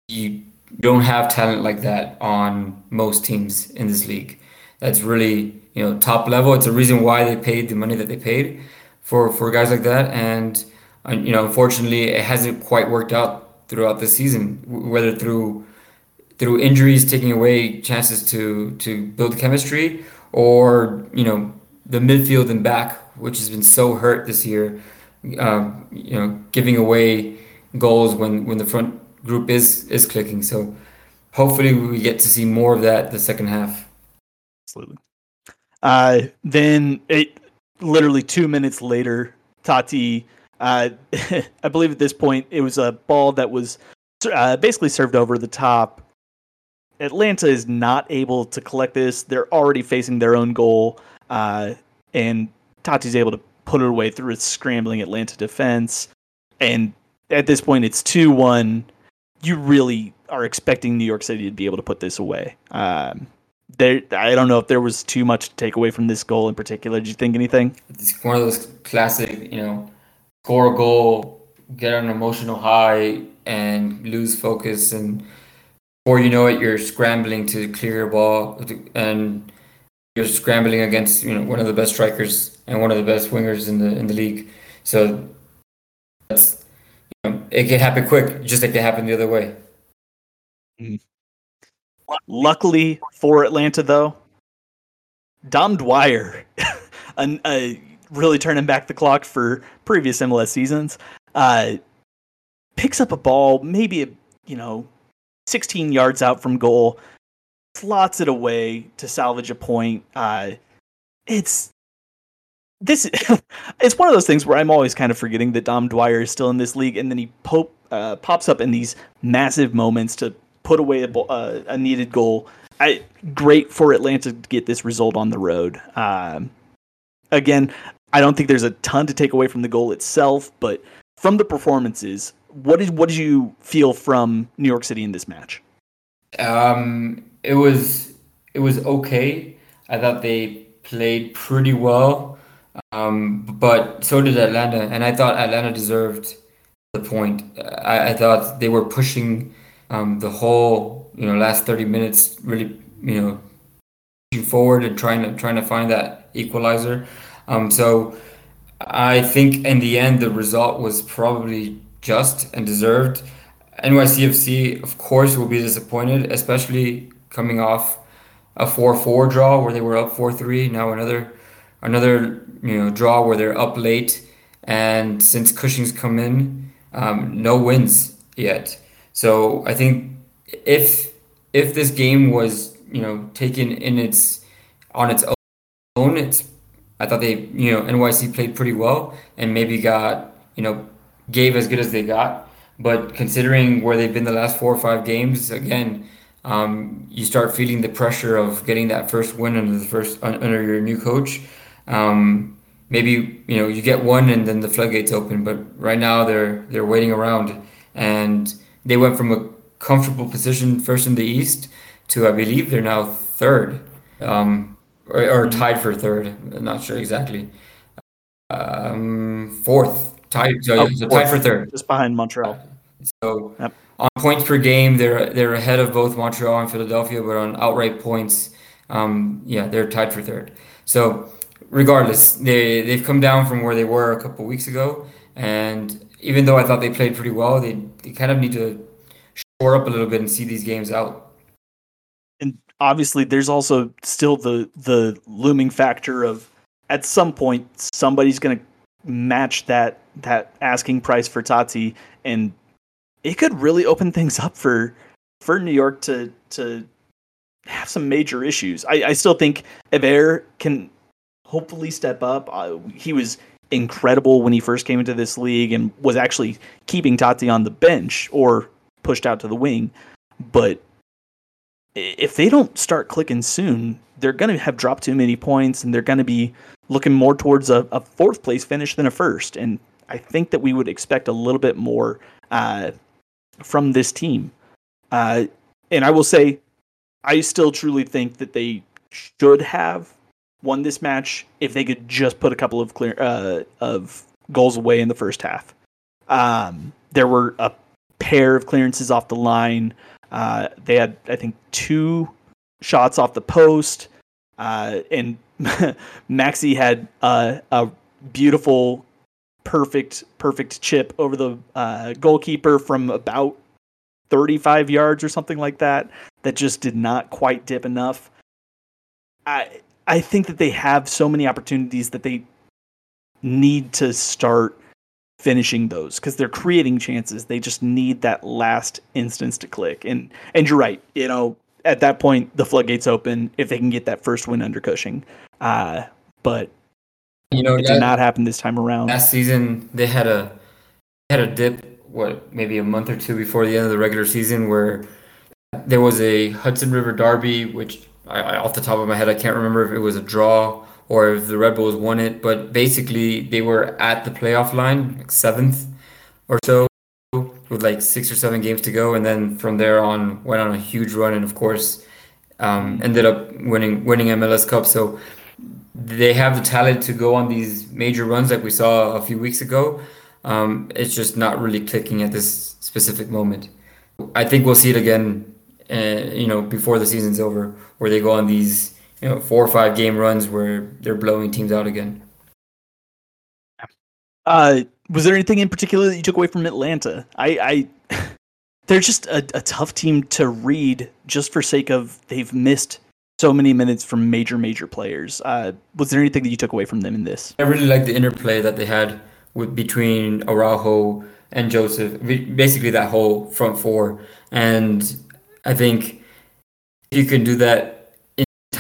you don't have talent like that on most teams in this league. That's really you know top level. It's a reason why they paid the money that they paid for for guys like that, and uh, you know unfortunately it hasn't quite worked out throughout the season, whether through through injuries taking away chances to to build chemistry or you know the midfield and back which has been so hurt this year. Uh, you know, giving away goals when when the front group is is clicking. So hopefully we get to see more of that the second half. Absolutely. Uh, then it literally two minutes later, Taty Uh, I believe at this point it was a ball that was uh, basically served over the top. Atlanta is not able to collect this. They're already facing their own goal, uh, and Taty's able to put it away through a scrambling Atlanta defense. And at this point, it's two one. You really are expecting New York City to be able to put this away. Um, there, I don't know if there was too much to take away from this goal in particular. Did you think anything? It's one of those classic, you know, score a goal, get an emotional high, and lose focus, and before you know it, you're scrambling to clear your ball, and you're scrambling against you know one of the best strikers and one of the best wingers in the in the league. So that's you know, it can happen quick, just like it happened the other way. Mm-hmm. Luckily for Atlanta, though, Dom Dwyer, uh, really turning back the clock for previous MLS seasons, uh, picks up a ball, maybe a, you know, 16 yards out from goal, slots it away to salvage a point. Uh, it's this. it's one of those things where I'm always kind of forgetting that Dom Dwyer is still in this league, and then he po- uh, pops up in these massive moments to put away a, uh, a needed goal. I, great for Atlanta to get this result on the road. Um, again, I don't think there's a ton to take away from the goal itself, but from the performances, what did what did you feel from New York City in this match? Um, it was it was okay. I thought they played pretty well, um, but so did Atlanta, and I thought Atlanta deserved the point. I, I thought they were pushing um, the whole you know last 30 minutes really you know forward and trying to trying to find that equalizer um, so I think in the end the result was probably just and deserved. NYCFC of course will be disappointed especially coming off a 4-4 draw where they were up 4-3 now another another you know draw where they're up late. And since Cushing's come in um, no wins yet. So I think if if this game was you know taken in its on its own, it's I thought they you know NYC played pretty well and maybe got you know gave as good as they got. But considering where they've been the last four or five games, again, um, you start feeling the pressure of getting that first win under the first under your new coach. Um, maybe you know you get one and then the floodgates open. But right now they're they're waiting around and they went from a comfortable position first in the East to I believe they're now third, um, or, or, tied for third. I'm not sure exactly. Um, fourth, tied. So, oh, so tied for third, just behind Montreal. So yep. on points per game, they're they're ahead of both Montreal and Philadelphia, but on outright points, um, yeah, they're tied for third. So regardless, they they've come down from where they were a couple weeks ago, and even though I thought they played pretty well, they, they kind of need to shore up a little bit and see these games out. Obviously, there's also still the the looming factor of at some point somebody's going to match that that asking price for Taty, and it could really open things up for for New York to to have some major issues. I, I still think Héber can hopefully step up. Uh, he was incredible when he first came into this league and was actually keeping Taty on the bench or pushed out to the wing. But if they don't start clicking soon, they're going to have dropped too many points and they're going to be looking more towards a, a, fourth place finish than a first. And I think that we would expect a little bit more uh, from this team. Uh, and I will say, I still truly think that they should have won this match if they could just put a couple of clear uh, of goals away in the first half. Um, there were a pair of clearances off the line. Uh, they had, I think, two shots off the post, uh, and Maxi had a, a, beautiful, perfect, perfect chip over the uh, goalkeeper from about 35 yards or something like that. That just did not quite dip enough. I I think that they have so many opportunities that they need to start finishing those because they're creating chances. They just need that last instance to click. And and you're right. You know, at that point, the floodgates open if they can get that first win under Cushing. Uh, but You know, it that- did not happen this time around. Last season, they had a had a dip. What maybe a month or two before the end of the regular season, where there was a Hudson River Derby, which I, I, off the top of my head I can't remember if it was a draw or if the Red Bulls won it. But basically, they were at the playoff line, like seventh or so, with like six or seven games to go, and then from there on went on a huge run, and of course, um, ended up winning winning MLS Cup. So they have the talent to go on these major runs like we saw a few weeks ago. Um, it's just not really clicking at this specific moment. I think we'll see it again, uh, you know, before the season's over, where they go on these, you know, four or five game runs where they're blowing teams out again. Uh, was there anything in particular that you took away from Atlanta? I, I they're just a, a tough team to read just for sake of they've missed so many minutes from major major players. Uh, was there anything that you took away from them in this? I really like the interplay that they had with between Araujo and Josef, basically that whole front four. And I think if you can do that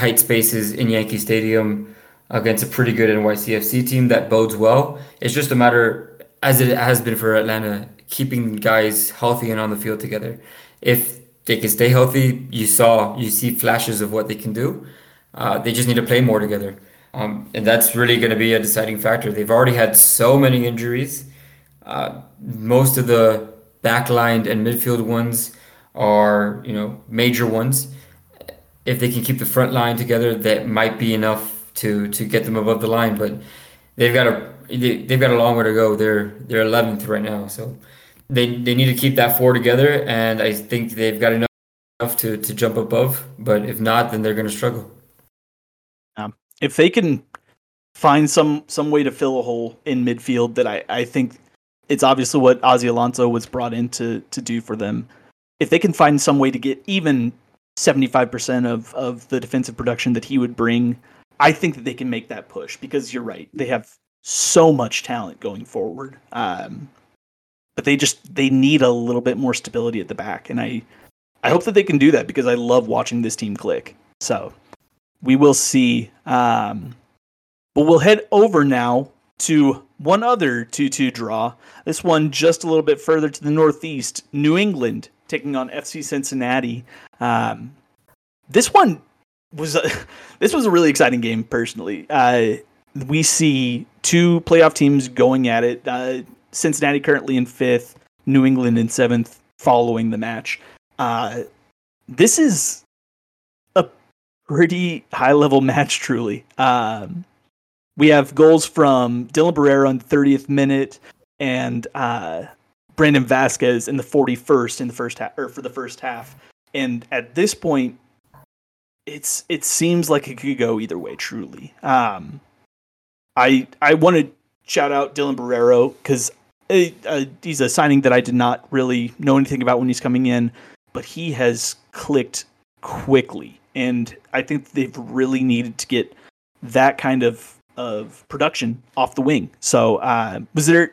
tight spaces in Yankee Stadium against a pretty good NYCFC team, that bodes well. It's just a matter, as it has been for Atlanta, keeping guys healthy and on the field together. If they can stay healthy, you saw, you see flashes of what they can do. Uh, they just need to play more together. Um, and that's really going to be a deciding factor. They've already had so many injuries. Uh, most of the backline and midfield ones are, you know, major ones. If they can keep the front line together, that might be enough to to get them above the line. But they've got a they, they've got a long way to go. They're they're 11th right now, so they they need to keep that four together. And I think they've got enough to to jump above. But if not, then they're going to struggle um, if they can find some some way to fill a hole in midfield that I, I think it's obviously what Ozzie Alonso was brought in to, to do for them. If they can find some way to get even 75% of, of the defensive production that he would bring, I think that they can make that push because you're right. They have so much talent going forward. Um, but they just they need a little bit more stability at the back and I I hope that they can do that because I love watching this team click. So, we will see. Um, but we'll head over now to one other 2 2 draw. This one just a little bit further to the northeast. New England taking on FC Cincinnati. Um, this one was a, this was a really exciting game personally. Uh, we see two playoff teams going at it. Uh, Cincinnati currently in fifth, New England in seventh, following the match. Uh, this is a pretty high level match, truly. Um, we have goals from Dylan Borrero in the 30th minute and uh, Brandon Vazquez in the 41st in the first half, or for the first half. And at this point, it's it seems like it could go either way. Truly, um, I I want to shout out Dylan Borrero because uh, he's a signing that I did not really know anything about when he's coming in, but he has clicked quickly and I think they've really needed to get that kind of of production off the wing. So, uh, was there?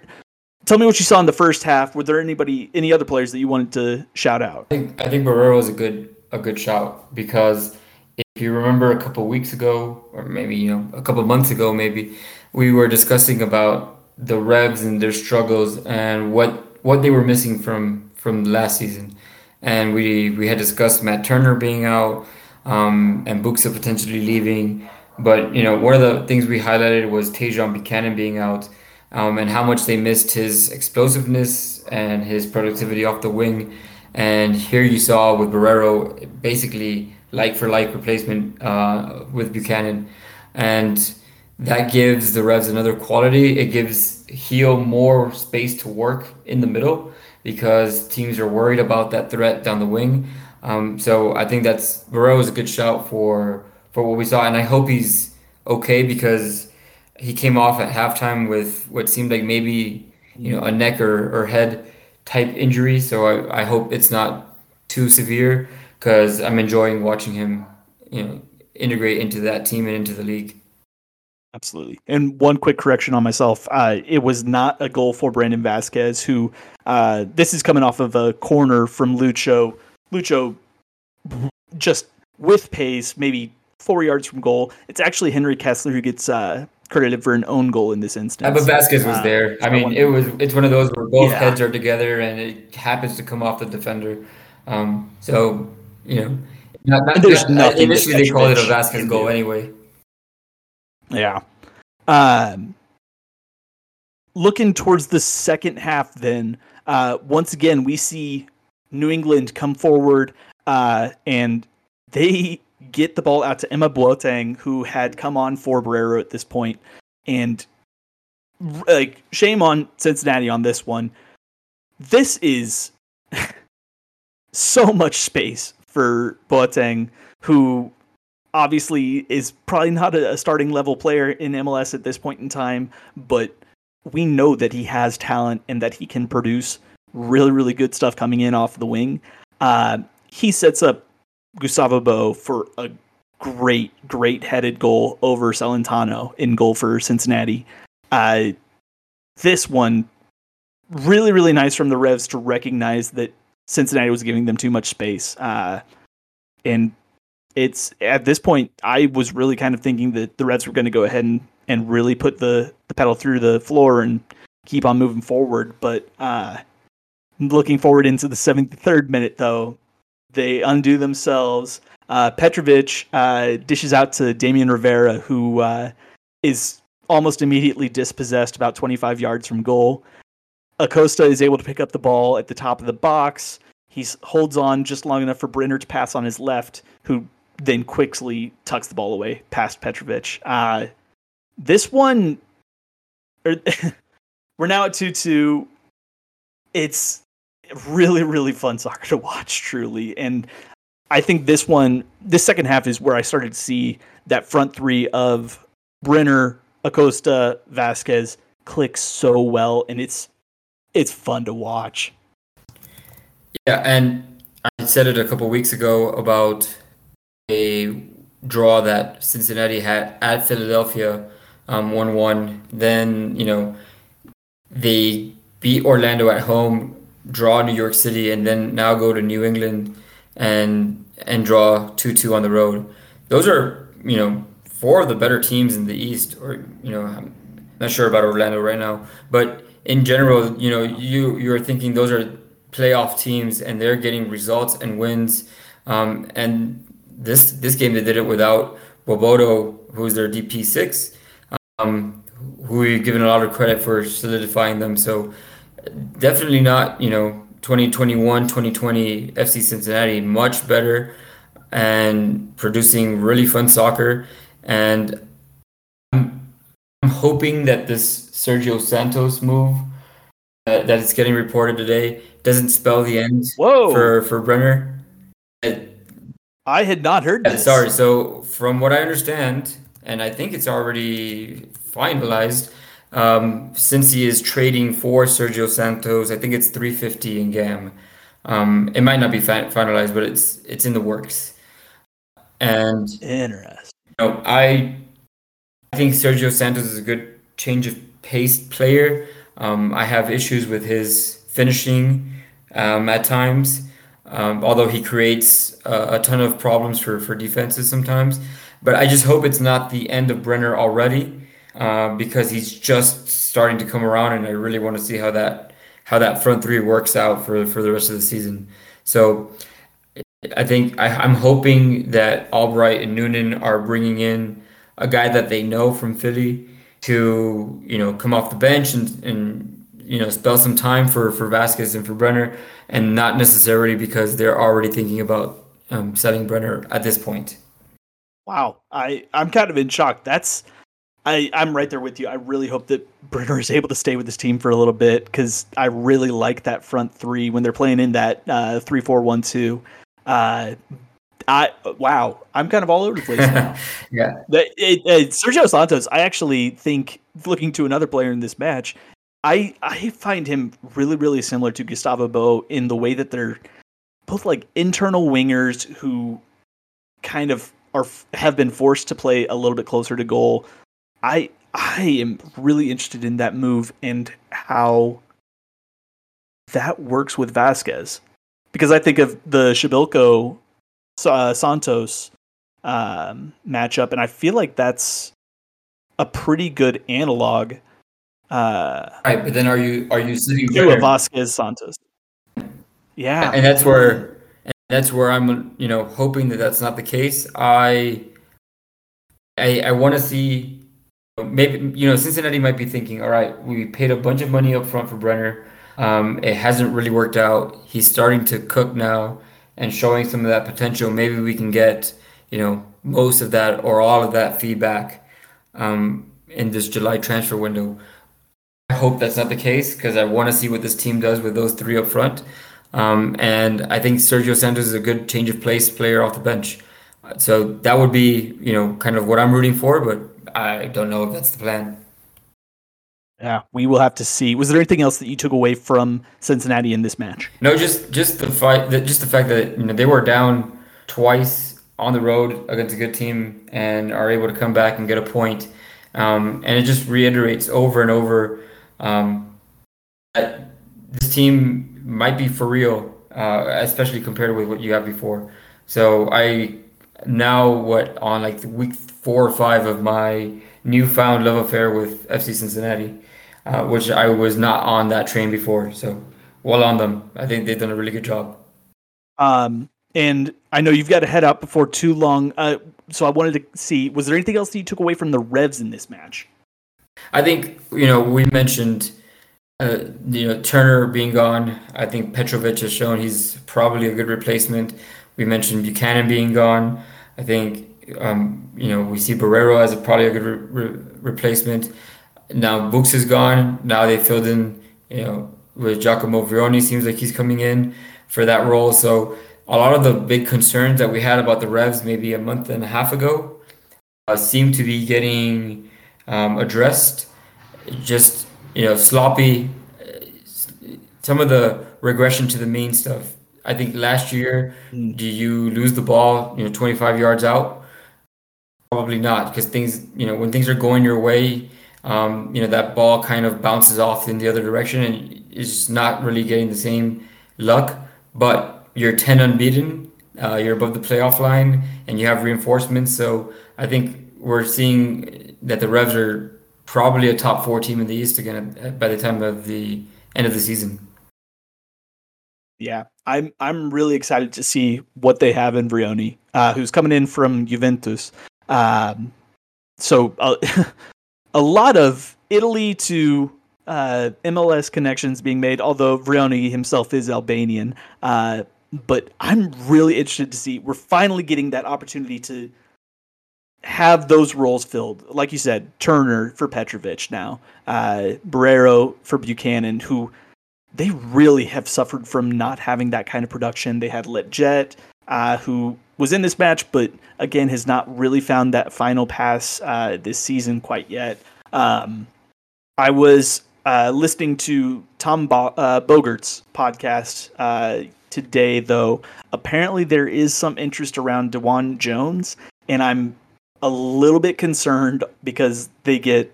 Tell me what you saw in the first half. Were there anybody, any other players that you wanted to shout out? I think I think Borrero is a good a good shout because if you remember a couple weeks ago, or maybe you know a couple months ago, maybe we were discussing about the Revs and their struggles and what what they were missing from from last season, and we we had discussed Matt Turner being out um, and Buksa potentially leaving. But you know, one of the things we highlighted was Tajon Buchanan being out, um, and how much they missed his explosiveness and his productivity off the wing. And here you saw with Borrero basically like for like replacement uh, with Buchanan, and that gives the Revs another quality. It gives Gil more space to work in the middle because teams are worried about that threat down the wing. Um, so I think that's Borrero is a good shout for for what we saw, and I hope he's okay because he came off at halftime with what seemed like maybe you know a neck or, or head type injury. So I, I hope it's not too severe because I'm enjoying watching him you know integrate into that team and into the league. Absolutely. And one quick correction on myself. Uh, it was not a goal for Brandon Vazquez, who uh, this is coming off of a corner from Lucho Lucho just with pace, maybe four yards from goal. It's actually Henry Kessler who gets uh, credited for an own goal in this instance. but Vazquez was Uh, there. I mean, it was it's one of those where both Yeah. heads are together and it happens to come off the defender. Um, so you know, not, not, there's not- nothing initially they called it a Vazquez goal do. anyway. Yeah. Um, looking towards the second half, then, uh, once again, we see New England come forward uh, and they get the ball out to Emma Boateng, who had come on for Borrero at this point, And like, shame on Cincinnati on this one. This is so much space for Boateng, who obviously is probably not a, starting level player in MLS at this point in time, but we know that he has talent and that he can produce really, really good stuff coming in off the wing. Uh, he sets up Gustavo Bou for a great, great headed goal over Celentano in goal for Cincinnati. Uh, this one, really, really nice from the Revs to recognize that Cincinnati was giving them too much space. Uh, and it's at this point, I was really kind of thinking that the Reds were going to go ahead and, and really put the, the pedal through the floor and keep on moving forward. But uh, looking forward into the 73rd minute, though, they undo themselves. Uh, uh, dishes out to Damian Rivera, who uh, is almost immediately dispossessed about 25 yards from goal. Acosta is able to pick up the ball at the top of the box. He holds on just long enough for Brenner to pass on his left, who then quickly tucks the ball away past Petrovic. Uh, this one, er, we're now at 2 2. It's really, really fun soccer to watch, truly. And I think this one, this second half is where I started to see that front three of Brenner, Acosta, Vazquez click so well, and it's it's fun to watch. Yeah, and I said it a couple weeks ago about a draw that Cincinnati had at Philadelphia, um, one one. Then you know they beat Orlando at home, draw New York City, and then now go to New England and and draw two two on the road. Those are you know four of the better teams in the East, or you know I'm not sure about Orlando right now, but in general, you know you you're thinking those are playoff teams and they're getting results and wins. Um, and this this game they did it without Nwobodo, who's their DP six, um, who we've given a lot of credit for solidifying them. So definitely not, you know, 2021, 2020 FC Cincinnati, much better and producing really fun soccer. And I'm, I'm hoping that this Sergio Santos move uh, that is getting reported today doesn't spell the end Whoa. for, for Brenner. It- I had not heard yeah, this. sorry. So from what I understand, and I think it's already finalized, um, since he is trading for Sergio Santos, I think it's 350 in GAM. Um, it might not be fi- finalized, but it's it's in the works. And Interesting. you know, I I think Sergio Santos is a good change of pace player. Um, I have issues with his finishing um, at times, um, although he creates a, a ton of problems for, for defenses sometimes. But I just hope it's not the end of Brenner already, uh, because he's just starting to come around, and I really want to see how that how that front three works out for for the rest of the season. So. I think I, I'm hoping that Albright and Noonan are bringing in a guy that they know from Philly to you know come off the bench and, and you know spell some time for for Vazquez and for Brenner, and not necessarily because they're already thinking about um, selling Brenner at this point. Wow. I, I'm kind of in shock. That's I, I'm right there with you. I really hope that Brenner is able to stay with this team for a little bit because I really like that front three when they're playing in that uh, three four one two. Uh, I wow, I'm kind of all over the place now. yeah, The, it, it, Sergio Santos, I actually think, looking to another player in this match, I I find him really really similar to Gustavo Bou in the way that they're both like internal wingers who kind of are have been forced to play a little bit closer to goal. I I am really interested in that move and how that works with Vazquez because I think of the Przybylko uh, Santos um, matchup, and I feel like that's a pretty good analog. Uh, right, but then are you are you sitting to a Vazquez Santos? Yeah, and that's where and that's where I'm you know hoping that that's not the case. I I, I want to see maybe you know Cincinnati might be thinking, all right, we paid a bunch of money up front for Brenner. Um, it hasn't really worked out. He's starting to cook now and showing some of that potential. Maybe we can get you know most of that or all of that feedback um, in this July transfer window. I hope that's not the case because I want to see what this team does with those three up front. Um, and I think Sergio Santos is a good change of place player off the bench. So that would be, you know, kind of what I'm rooting for, but I don't know if that's the plan. Yeah, we will have to see. Was there anything else that you took away from Cincinnati in this match? No, just just the fight, just the fact that you know they were down twice on the road against a good team and are able to come back and get a point. Um, and it just reiterates over and over um, that this team might be for real, uh, especially compared with what you have before. So I now what on like week four or five of my newfound love affair with FC Cincinnati, uh, which I was not on that train before. So well on them. I think they've done a really good job. Um, and I know you've got to head out before too long. Uh, so I wanted to see was there anything else that you took away from the Revs in this match? I think you know we mentioned uh, you know Turner being gone. I think Petrovic has shown he's probably a good replacement. We mentioned Buchanan being gone. I think um, you know we see Borrero as a, probably a good re- re- replacement. Now Buksa is gone. Now they filled in you know with Giacomo Vrioni. Seems like he's coming in for that role. So a lot of the big concerns that we had about the Revs maybe a month and a half ago uh, seem to be getting um, addressed. Just you know sloppy. Uh, some of the regression to the main stuff I think last year, mm. do you lose the ball, you know, 25 yards out? Probably not, because things, you know, when things are going your way, um, you know, that ball kind of bounces off in the other direction and is not really getting the same luck. But you're 10 unbeaten, uh, you're above the playoff line, and you have reinforcements. So I think we're seeing that the Revs are probably a top four team in the East again by the time of the end of the season. Yeah, I'm I'm really excited to see what they have in Vrioni, uh, who's coming in from Juventus. Um, so uh, a lot of Italy to uh, MLS connections being made, although Vrioni himself is Albanian. Uh, but I'm really interested to see. We're finally getting that opportunity to have those roles filled. Like you said, Turner for Petrovic now, uh, Borrero for Buchanan, who they really have suffered from not having that kind of production. They had Lletget, uh, who was in this match, but again has not really found that final pass uh, this season quite yet. Um, I was uh, listening to Tom Bo- uh, Bogert's podcast uh, today, though. Apparently, there is some interest around DeJuan Jones, and I'm a little bit concerned because they get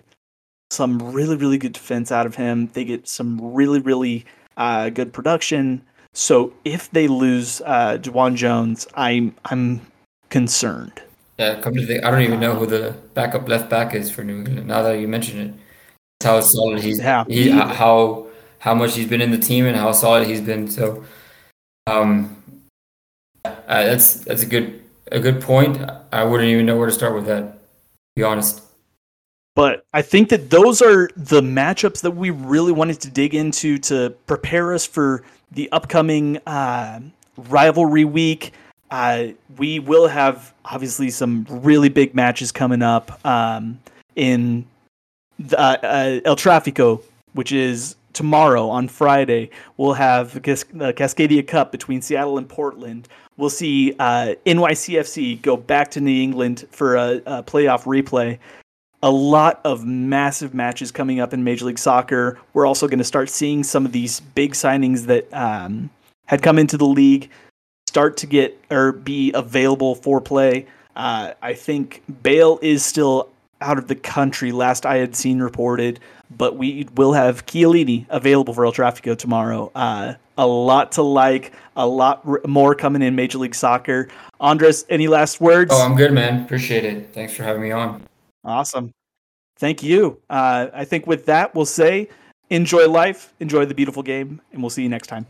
some really, really good defense out of him. They get some really, really uh, good production. So if they lose uh, DeJuan Jones, I'm I'm concerned. Yeah, come to think, I don't even know who the backup left back is for New England. Now that you mention it, how solid he's yeah, he, how how much he's been in the team and how solid he's been. So, um, uh, that's that's a good a good point. I wouldn't even know where to start with that. To be honest. But I think that those are the matchups that we really wanted to dig into to prepare us for the upcoming uh, rivalry week. Uh, we will have obviously some really big matches coming up um, in the, uh, uh El Tráfico, which is tomorrow on Friday. We'll have the Cascadia Cup between Seattle and Portland. We'll see uh, NYCFC go back to New England for a, a playoff replay a lot of massive matches coming up in Major League Soccer. We're also going to start seeing some of these big signings that um, had come into the league start to get or be available for play. Uh, I think Bale is still out of the country, last I had seen reported, but we will have Chiellini available for El Tráfico tomorrow. Uh, a lot to like, a lot r- more coming in Major League Soccer. Andres, any last words? Oh, I'm good, man. Appreciate it. Thanks for having me on. Awesome. Thank you. Uh, I think with that, we'll say enjoy life, enjoy the beautiful game, and we'll see you next time.